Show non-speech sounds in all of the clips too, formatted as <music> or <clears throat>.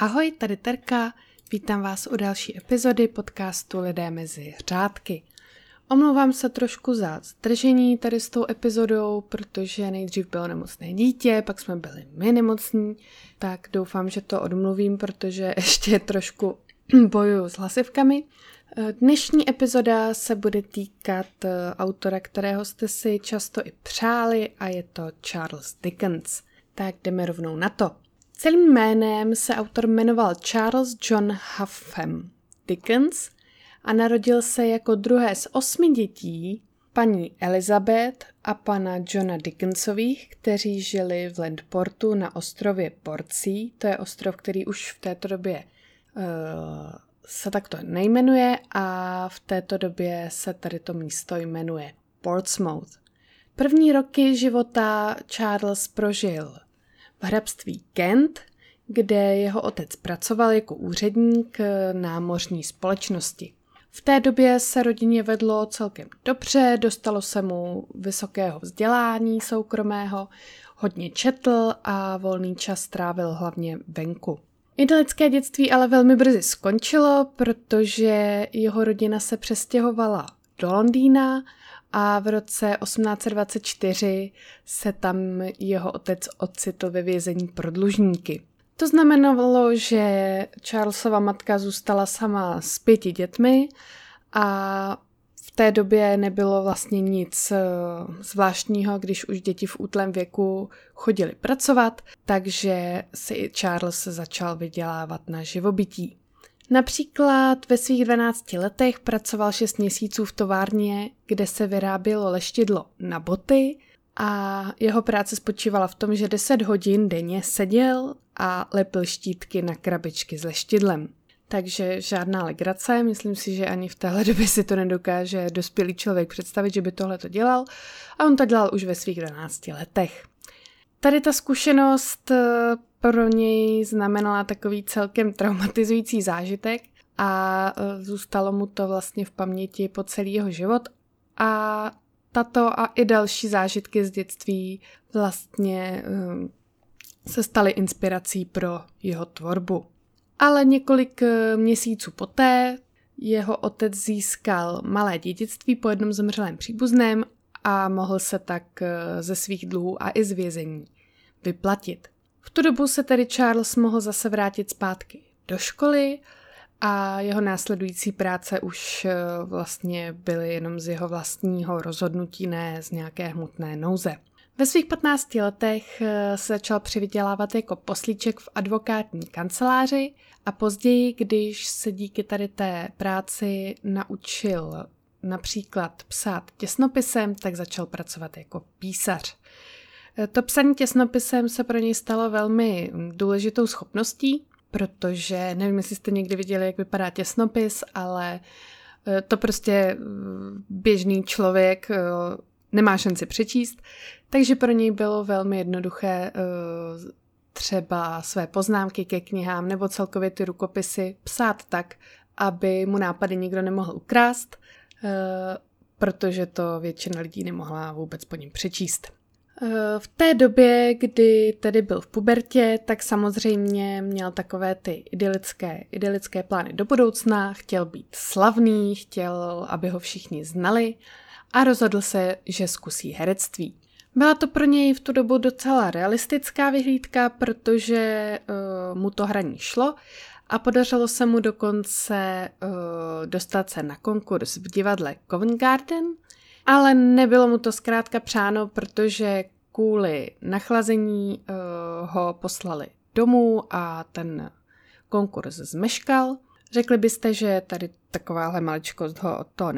Ahoj, tady Terka, vítám vás u další epizody podcastu Lidé mezi řádky. Omlouvám se trošku za zdržení tady s tou epizodou, protože nejdřív bylo nemocné dítě, pak jsme byli my nemocní, tak doufám, že to odmluvím, protože <laughs> ještě trošku <clears throat> bojuju s hlasivkami. Dnešní epizoda se bude týkat eh, autora, kterého jste si často i přáli a je to Charles Dickens. Tak jdeme rovnou na to. Celým jménem se autor jmenoval Charles John Huffam Dickens a narodil se jako druhé z osmi dětí paní Elizabeth a pana Johna Dickensových, kteří žili v Landportu na ostrově Portsea. To je ostrov, který už v této době uh, se takto nejmenuje a v této době se tady to místo jmenuje Portsmouth. První roky života Charles prožil v hrabství Kent, kde jeho otec pracoval jako úředník námořní společnosti. V té době se rodině vedlo celkem dobře, dostalo se mu vysokého vzdělání soukromého, hodně četl a volný čas trávil hlavně venku. Idylické dětství ale velmi brzy skončilo, protože jeho rodina se přestěhovala do Londýna a v roce 1824 se tam jeho otec ocitl ve vězení pro dlužníky. To znamenalo, že Charlesova matka zůstala sama s pěti dětmi a v té době nebylo vlastně nic eh, zvláštního, když už děti v útlém věku chodili pracovat, takže si Charles začal vydělávat na živobytí. Například ve svých 12 letech pracoval 6 měsíců v továrně, kde se vyrábělo leštidlo na boty a jeho práce spočívala v tom, že 10 hodin denně seděl a lepil štítky na krabičky s leštidlem. Takže žádná legrace, myslím si, že ani v téhle době si to nedokáže dospělý člověk představit, že by tohle to dělal a on to dělal už ve svých 12 letech. Tady ta zkušenost eh, pro něj znamenala takový celkem traumatizující zážitek a eh, zůstalo mu to vlastně v paměti po celý jeho život a tato a i další zážitky z dětství vlastně eh, se staly inspirací pro jeho tvorbu. Ale několik měsíců poté jeho otec získal malé dědictví po jednom zemřelém příbuzném a mohl se tak eh, ze svých dluhů a i z vězení vyplatit. V tu dobu se tedy Charles mohl zase vrátit zpátky do školy a jeho následující práce už eh, vlastně byly jenom z jeho vlastního rozhodnutí, ne z nějaké hmotné nouze. Ve svých 15 letech eh, se začal přivydělávat jako poslíček v advokátní kanceláři a později, když se díky tady té práci naučil například psát těsnopisem, tak začal pracovat jako písař. Eh, to psaní těsnopisem se pro něj stalo velmi důležitou schopností, protože nevím, jestli jste někdy viděli, jak vypadá těsnopis, ale eh, to prostě běžný člověk nemá šanci přečíst, takže pro něj bylo velmi jednoduché třeba své poznámky ke knihám nebo celkově ty rukopisy psát tak, aby mu nápady nikdo nemohl ukrást, protože to většina lidí nemohla vůbec po něm přečíst. Eh, v té době, kdy tedy byl v pubertě, tak samozřejmě měl takové ty idylické, idylické plány do budoucna, chtěl být slavný, chtěl, aby ho všichni znali a rozhodl se, že zkusí herectví. Byla to pro něj v tu dobu docela realistická vyhlídka, protože uh, mu to hraní šlo a podařilo se mu dokonce uh, dostat se na konkurs v divadle Covent Garden, ale nebylo mu to zkrátka přáno, protože kvůli nachlazení uh, ho poslali domů a ten konkurs zmeškal. Řekli byste, že tady takováhle maličkost ho od toho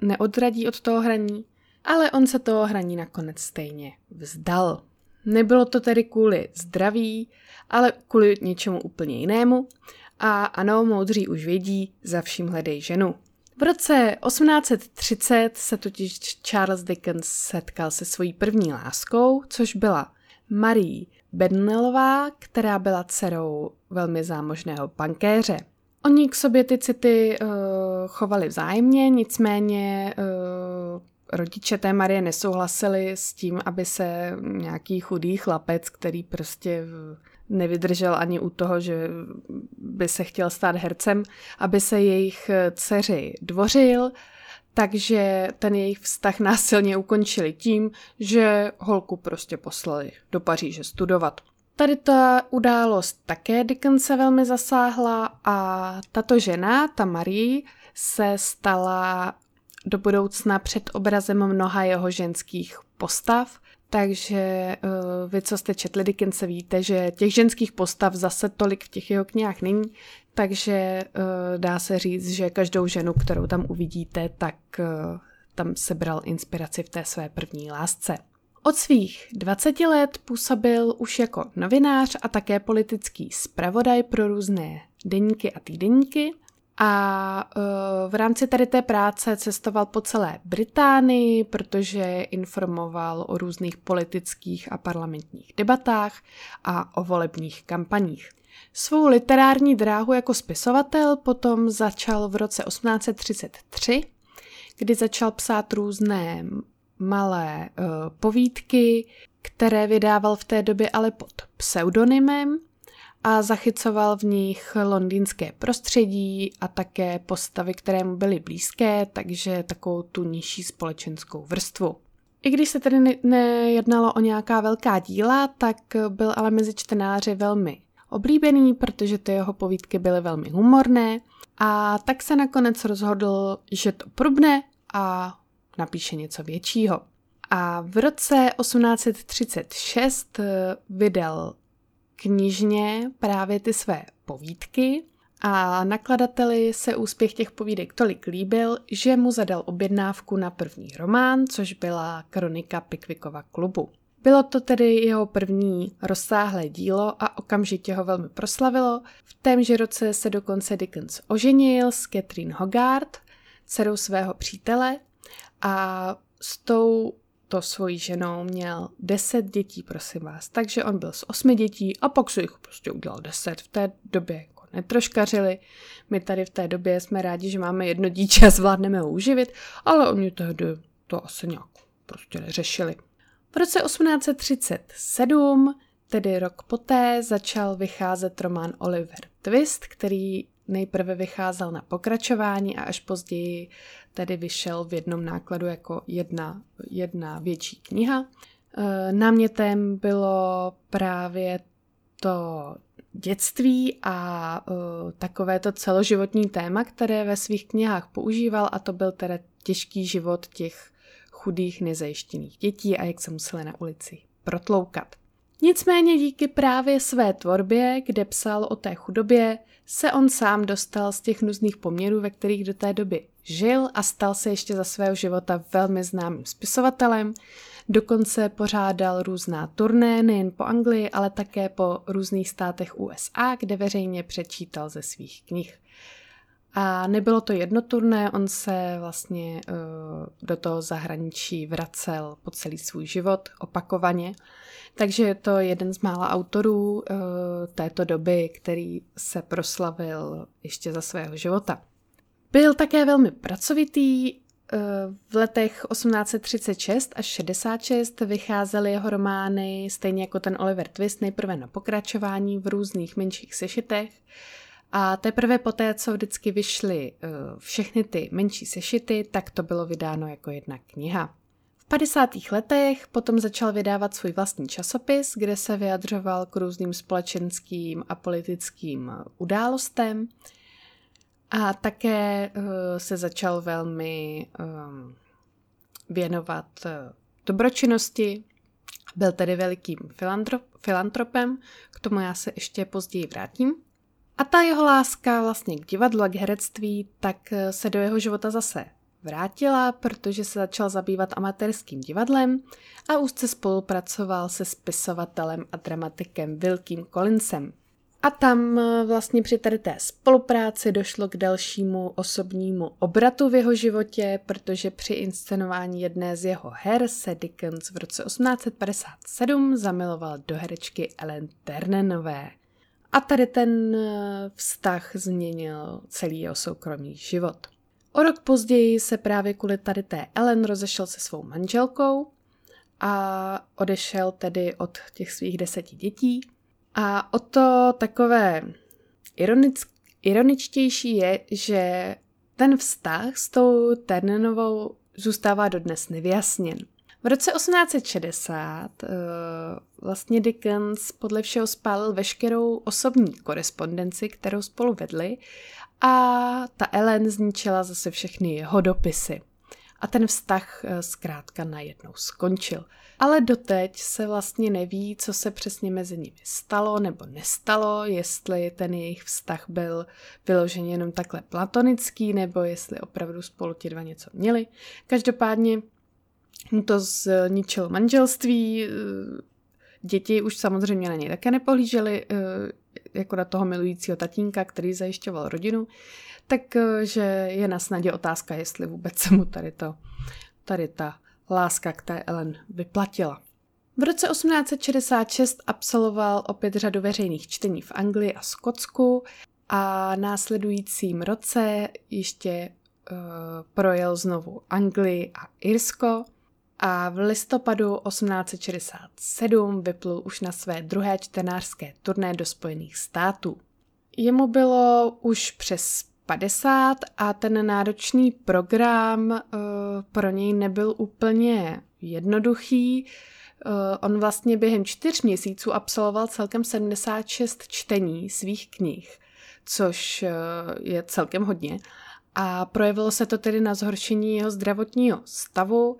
neodradí od toho hraní, ale on se toho hraní nakonec stejně vzdal. Nebylo to tedy kvůli zdraví, ale kvůli něčemu úplně jinému. A ano, moudří už vědí, za vším hledej ženu. V roce 1830 se totiž Charles Dickens setkal se svojí první láskou, což byla Marie Bednellová, která byla dcerou velmi zámožného bankéře. Oni k sobě ty city uh, chovali vzájemně, nicméně uh, rodiče té Marie nesouhlasili s tím, aby se nějaký chudý chlapec, který prostě nevydržel ani u toho, že by se chtěl stát hercem, aby se jejich dceři dvořil, takže ten jejich vztah násilně ukončili tím, že holku prostě poslali do Paříže studovat. Tady ta událost také Dickense velmi zasáhla a tato žena, ta Marie, se stala do budoucna před obrazem mnoha jeho ženských postav, takže uh, vy, co jste četli Dickense, víte, že těch ženských postav zase tolik v těch jeho knihách není, takže uh, dá se říct, že každou ženu, kterou tam uvidíte, tak uh, tam sebral inspiraci v té své první lásce. Od svých 20 let působil už jako novinář a také politický zpravodaj pro různé deníky a týdeníky a uh, v rámci tady té práce cestoval po celé Británii, protože informoval o různých politických a parlamentních debatách a o volebních kampaních. Svou literární dráhu jako spisovatel potom začal v roce 1833, kdy začal psát různé malé uh, povídky, které vydával v té době ale pod pseudonymem a zachycoval v nich londýnské prostředí a také postavy, které mu byly blízké, takže takovou tu nižší společenskou vrstvu. I když se tedy nejednalo o nějaká velká díla, tak byl ale mezi čtenáři velmi oblíbený, protože ty jeho povídky byly velmi humorné a tak se nakonec rozhodl, že to probne a napíše něco většího. A v roce 1836 vydal knižně právě ty své povídky a nakladateli se úspěch těch povídek tolik líbil, že mu zadal objednávku na první román, což byla kronika Pickwickova klubu. Bylo to tedy jeho první rozsáhlé dílo a okamžitě ho velmi proslavilo. V témže roce se dokonce Dickens oženil s Catherine Hogarth, dcerou svého přítele a s tou to svojí ženou měl deset dětí, prosím vás. Takže on byl s osmi dětí a pak se jich prostě udělal deset. V té době jako netroškařili. My tady v té době jsme rádi, že máme jedno dítě a zvládneme ho uživit, ale oni tehdy to asi nějak prostě neřešili. V roce 1837, tedy rok poté, začal vycházet román Oliver Twist, který nejprve vycházel na pokračování a až později tedy vyšel v jednom nákladu jako jedna, jedna větší kniha. E, námětem bylo právě to dětství a uh, takové to celoživotní téma, které ve svých knihách používal a to byl tedy těžký život těch chudých nezajištěných dětí a jak se museli na ulici protloukat. Nicméně díky právě své tvorbě, kde psal o té chudobě, se on sám dostal z těch nuzných poměrů, ve kterých do té doby žil a stal se ještě za svého života velmi známým spisovatelem. Dokonce pořádal různá turné nejen po Anglii, ale také po různých státech USA, kde veřejně přečítal ze svých knih. A nebylo to jedno turné, on se vlastně uh, do toho zahraničí vracel po celý svůj život opakovaně. Takže je to jeden z mála autorů uh, této doby, který se proslavil ještě za svého života. Byl také velmi pracovitý. Uh, v letech 1836 až 66 vycházely jeho romány, stejně jako ten Oliver Twist, nejprve na pokračování v různých menších sešitech. A teprve poté, co vždycky vyšly uh, všechny ty menší sešity, tak to bylo vydáno jako jedna kniha. V 50. letech potom začal vydávat svůj vlastní časopis, kde se vyjadřoval k různým společenským a politickým událostem. A také uh, se začal velmi um, věnovat dobročinnosti. Byl tedy velikým filantrop, filantropem, k tomu já se ještě později vrátím. A ta jeho láska vlastně k divadlu a k herectví, tak se do jeho života zase vrátila, protože se začal zabývat amatérským divadlem a úzce spolupracoval se spisovatelem a dramatikem Wilkým Collinsem. A tam eh, vlastně při tady té spolupráci došlo k dalšímu osobnímu obratu v jeho životě, protože při inscenování jedné z jeho her se Dickens v roce 1857 zamiloval do herečky Ellen Ternenové. A tady ten eh, vztah změnil celý jeho soukromý život. O rok později se právě kvůli tady té Ellen rozešel se svou manželkou a odešel tedy od těch svých deseti dětí. A o to takové ironičtější je, že ten vztah s tou Ternenovou zůstává dodnes nevyjasněn. V roce 1860 uh, eh, vlastně Dickens podle všeho spálil veškerou osobní korespondenci, kterou spolu vedli a ta Ellen zničila zase všechny jeho dopisy. A ten vztah uh, zkrátka najednou skončil. Ale doteď se vlastně neví, co se přesně mezi nimi stalo nebo nestalo, jestli ten jejich vztah byl vyloženě jenom takhle platonický, nebo jestli opravdu spolu ti dva něco měli. Každopádně mu to zničilo manželství, eh, děti už samozřejmě na něj také nepohlíželi, eh, jako na toho milujícího tatínka, který zajišťoval rodinu, takže je na snadě otázka, jestli vůbec se mu tady, to, tady ta láska k té Ellen vyplatila. V roce 1866 absolvoval opět řadu veřejných čtení v Anglii a Skotsku a následujícím roce ještě uh, projel znovu Anglii a Irsko a v listopadu 1867 vyplul už na své druhé čtenářské turné do Spojených států. Jemu bylo už přes 50 a ten náročný program uh, pro něj nebyl úplně jednoduchý. Uh, on vlastně během čtyř měsíců absolvoval celkem 76 čtení svých knih, což uh, je celkem hodně. A projevilo se to tedy na zhoršení jeho zdravotního stavu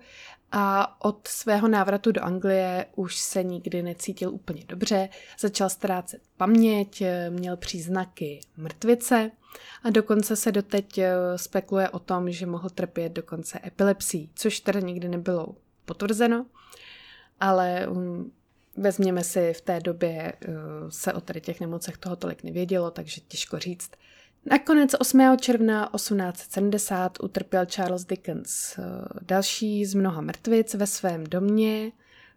a od svého návratu do Anglie už se nikdy necítil úplně dobře, začal ztrácet paměť, měl příznaky mrtvice a dokonce se doteď eh, spekuluje o tom, že mohl trpět dokonce epilepsí, což teda nikdy nebylo potvrzeno, ale um, vezměme si, v té době uh, se o tady těch nemocech toho tolik nevědělo, takže těžko říct. Nakonec 8. června 1870 utrpěl Charles Dickens eh, další z mnoha mrtvic ve svém domě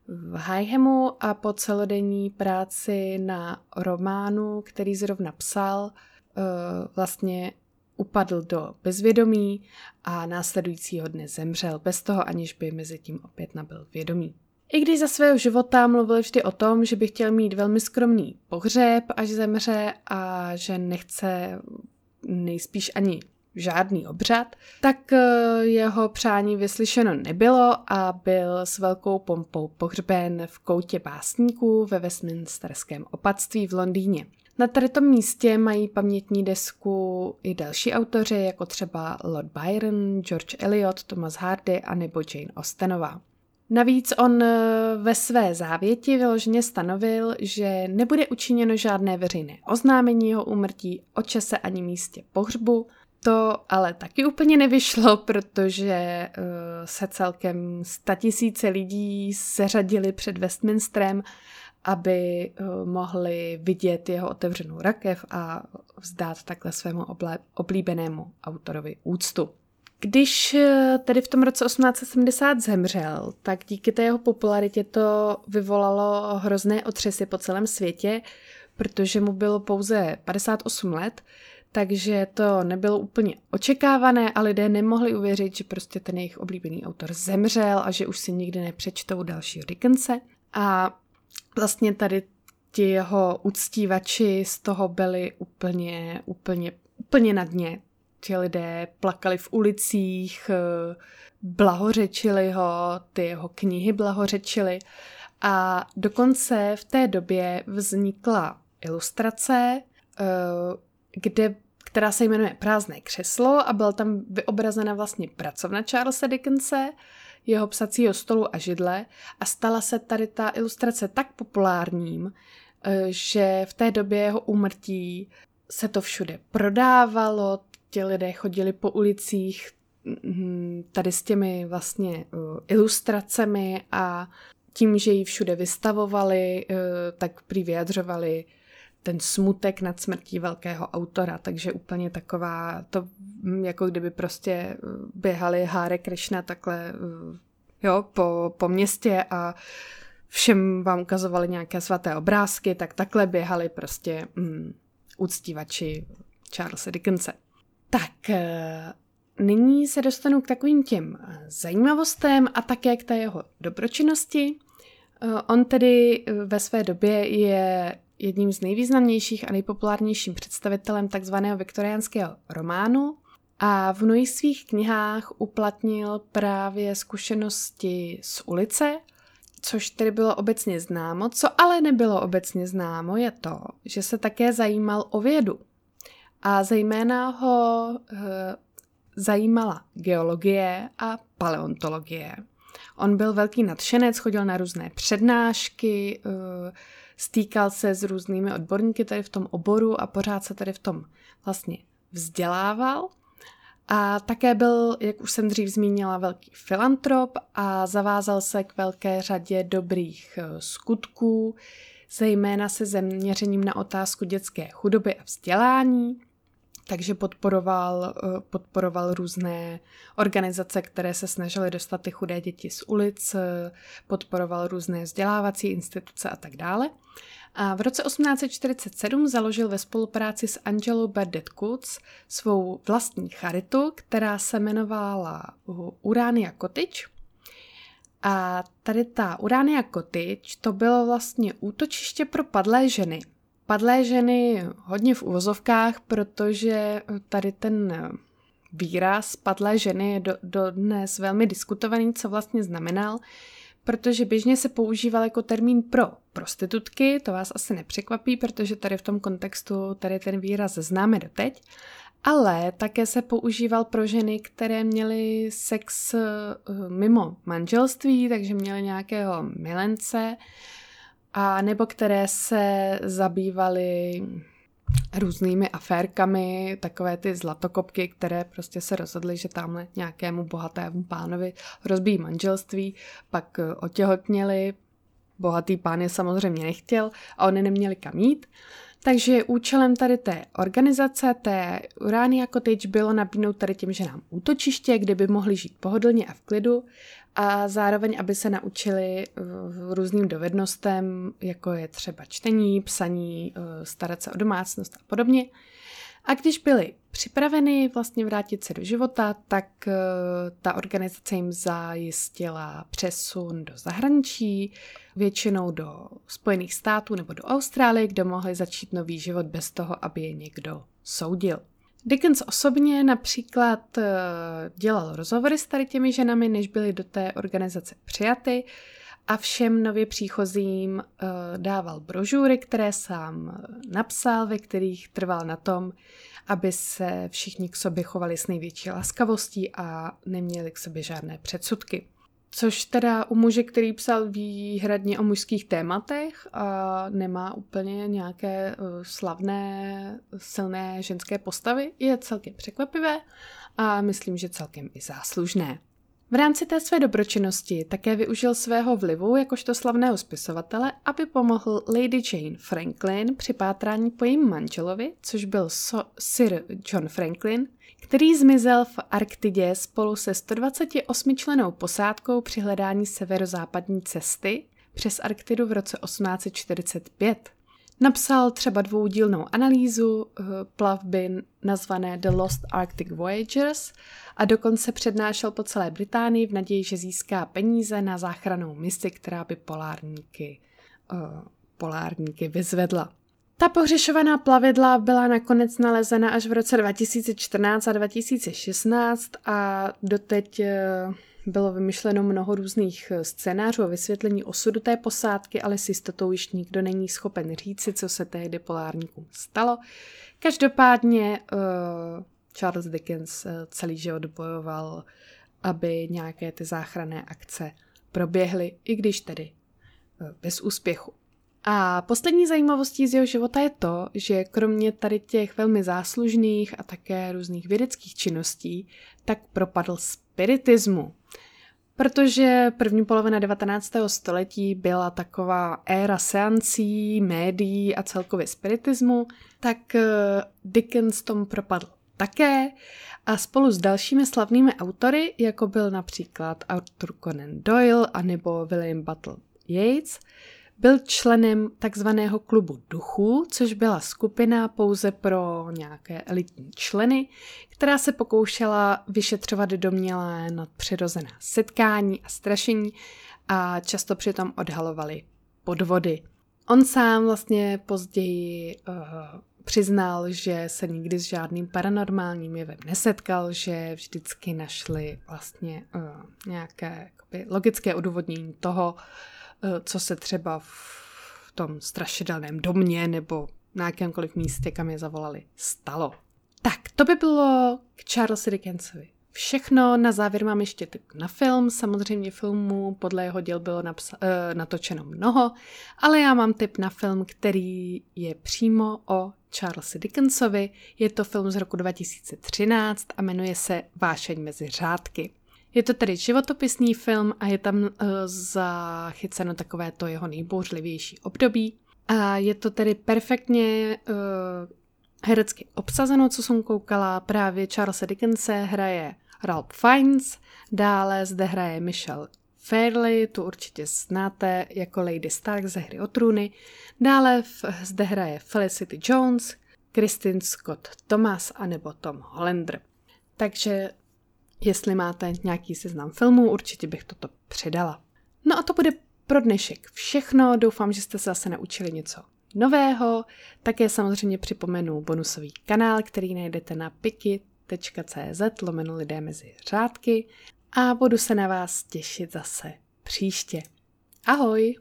v Highhamu a po celodenní práci na románu, který zrovna psal, eh, vlastně upadl do bezvědomí a následujícího dne zemřel, bez toho aniž by mezi tím opět nabil vědomí. I když za svého života mluvil vždy o tom, že by chtěl mít velmi skromný pohřeb, až zemře a že nechce nejspíš ani žádný obřad, tak eh, jeho přání vyslyšeno nebylo a byl s velkou pompou pohřben v koutě básníků ve Westminsterském opatství v Londýně. Na tomto místě mají pamětní desku i další autoři, jako třeba Lord Byron, George Eliot, Thomas Hardy a nebo Jane Austenová. Navíc on eh, ve své závěti vyloženě stanovil, že nebude učiněno žádné veřejné oznámení jeho úmrtí o čase ani místě pohřbu. To ale taky úplně nevyšlo, protože uh, se celkem statisíce lidí seřadili před Westminsterem, aby uh, mohli vidět jeho otevřenou rakev a vzdát takhle svému oblíbenému autorovi úctu. Když eh, tedy v tom roce 1870 zemřel, tak díky té jeho popularitě to vyvolalo hrozné otřesy po celém světě, protože mu bylo pouze 58 let, takže to nebylo úplně očekávané a lidé nemohli uvěřit, že prostě ten jejich oblíbený autor zemřel a že už si nikdy nepřečtou dalšího Dickense. A vlastně tady ti jeho uctívači z toho byli úplně, úplně, úplně na dně ti lidé plakali v ulicích, eh, blahořečili ho, ty jeho knihy blahořečili. A dokonce v té době vznikla ilustrace, eh, kde, která se jmenuje Prázdné křeslo a byla tam vyobrazena vlastně pracovna Charlesa Dickense, jeho psacího stolu a židle. A stala se tady ta ilustrace tak populárním, eh, že v té době jeho úmrtí se to všude prodávalo, ti lidé chodili po ulicích mm, tady s těmi vlastně uh, ilustracemi a tím, že ji všude vystavovali, uh, tak prý vyjadřovali ten smutek nad smrtí velkého autora, takže úplně taková, to mm, jako kdyby prostě uh, běhali Hare Krishna takhle jo, po, po městě a všem vám ukazovali nějaké svaté obrázky, tak takhle běhali prostě um, úctívači Charlesa Dickense. Tak, eh, nyní se dostanu k takovým těm zajímavostem a také k té jeho dobročinnosti. On tedy ve své době je jedním z nejvýznamnějších a nejpopulárnějším představitelem takzvaného viktoriánského románu a v mnohých svých knihách uplatnil právě zkušenosti z ulice, což tedy bylo obecně známo. Co ale nebylo obecně známo, je to, že se také zajímal o vědu. A zejména ho e, zajímala geologie a paleontologie. On byl velký nadšenec, chodil na různé přednášky, e, stýkal se s různými odborníky tady v tom oboru a pořád se tady v tom vlastně vzdělával. A také byl, jak už jsem dřív zmínila, velký filantrop a zavázal se k velké řadě dobrých eh, skutků, zejména se zaměřením na otázku dětské chudoby a vzdělání takže podporoval, eh, podporoval různé organizace, které se snažily dostat ty chudé děti z ulic, eh, podporoval různé vzdělávací instituce a tak dále. A v roce 1847 založil ve spolupráci s Angelou Burdett Coates svou vlastní charitu, která se jmenovala Urania Cottage. A tady ta Urania Cottage to bylo vlastně útočiště pro padlé ženy, padlé ženy hodně v uvozovkách, protože tady ten výraz padlé ženy je do, do dnes velmi diskutovaný, co vlastně znamenal, protože běžně se používal jako termín pro prostitutky, to vás asi nepřekvapí, protože tady v tom kontextu tady ten výraz známe doteď, ale také se používal pro ženy, které měly sex eh, mimo manželství, takže měly nějakého milence, a nebo které se zabývaly různými aférkami, takové ty zlatokopky, které prostě se rozhodly, že tamhle nějakému bohatému pánovi rozbíjí manželství, pak otěhotněli, bohatý pán je samozřejmě nechtěl a oni neměli kam jít. Takže účelem tady té organizace, té Urania Cottage, bylo nabídnout tady těm ženám útočiště, kde by mohli žít pohodlně a v klidu a zároveň, aby se naučili eh, různým dovednostem, jako je třeba čtení, psaní, eh, starat se o domácnost a podobně. A když byli připraveni vlastně vrátit se do života, tak eh, ta organizace jim zajistila přesun do zahraničí, většinou do Spojených států nebo do Austrálie, kde mohli začít nový život bez toho, aby je někdo soudil. Dickens osobně například eh, dělal rozhovory s tady těmi ženami, než byly do té organizace přijaty a všem nově příchozím eh, dával brožury, které sám napsal, ve kterých trval na tom, aby se všichni k sobě chovali s největší laskavostí a neměli k sobě žádné předsudky. Což teda u muže, který psal výhradně o mužských tématech a nemá úplně nějaké uh, slavné, silné ženské postavy, je celkem překvapivé a myslím, že celkem i záslužné. V rámci té své dobročinnosti také využil svého vlivu jakožto slavného spisovatele, aby pomohl Lady Jane Franklin při pátrání po jejím manželovi, což byl so- Sir John Franklin, který zmizel v Arktidě spolu se 128 členou posádkou při hledání severozápadní cesty přes Arktidu v roce 1845. Napsal třeba dvoudílnou analýzu eh, plavby nazvané The Lost Arctic Voyagers a dokonce přednášel po celé Británii v naději, že získá peníze na záchranou misi, která by polárníky, uh, polárníky vyzvedla. Ta pohřešovaná plavidla byla nakonec nalezena až v roce 2014 a 2016 a doteď eh, bylo vymyšleno mnoho různých eh, scénářů a vysvětlení osudu té posádky, ale s jistotou již nikdo není schopen říci, co se tehdy polárníkům stalo. Každopádně uh, Charles Dickens uh, celý život bojoval, aby nějaké ty záchranné akce proběhly, i když tedy bez úspěchu. A poslední zajímavostí z jeho života je to, že kromě tady těch velmi záslužných a také různých vědeckých činností, tak propadl spiritismu. Protože první polovina 19. století byla taková éra seancí, médií a celkově spiritismu, tak eh, Dickens tom propadl také a spolu s dalšími slavnými autory, jako byl například Arthur Conan Doyle a nebo William Butler Yeats, Byl členem takzvaného klubu duchů, což byla skupina pouze pro nějaké elitní členy, která se pokoušela vyšetřovat domělé nadpřirozená setkání a strašení a často přitom odhalovali podvody. On sám vlastně později uh, přiznal, že se nikdy s žádným paranormálním jevem nesetkal, že vždycky našli vlastně uh, nějaké jakoby, logické odůvodnění toho, uh, co se třeba v tom strašidelném domě nebo na jakémkoliv místě, kam je zavolali, stalo. Tak, to by bylo k Charlesu Dickensovi. Všechno, na závěr mám ještě tip na film, samozřejmě filmů podle jeho děl bylo napsa- uh, natočeno mnoho, ale já mám tip na film, který je přímo o Charlesi Dickensovi. Je to film z roku 2013 a jmenuje se Vášeň mezi řádky. Je to tedy životopisný film a je tam uh, zachyceno takové to jeho nejbouřlivější období. A je to tedy perfektně uh, herecky obsazeno, co jsem koukala, právě Charlesa Dickense hraje Ralph Fiennes, dále zde hraje Michelle Fairley, tu určitě znáte jako Lady Stark ze hry o trůny, dále zde hraje Felicity Jones, Kristin Scott Thomas a nebo Tom Hollander. Takže jestli máte nějaký seznam filmů, určitě bych toto přidala. No a to bude pro dnešek všechno. Doufám, že jste se zase naučili něco nového. Také samozřejmě připomenu bonusový kanál, který najdete na piki.cz lomeno lidé mezi řádky a budu se na vás těšit zase příště. Ahoj!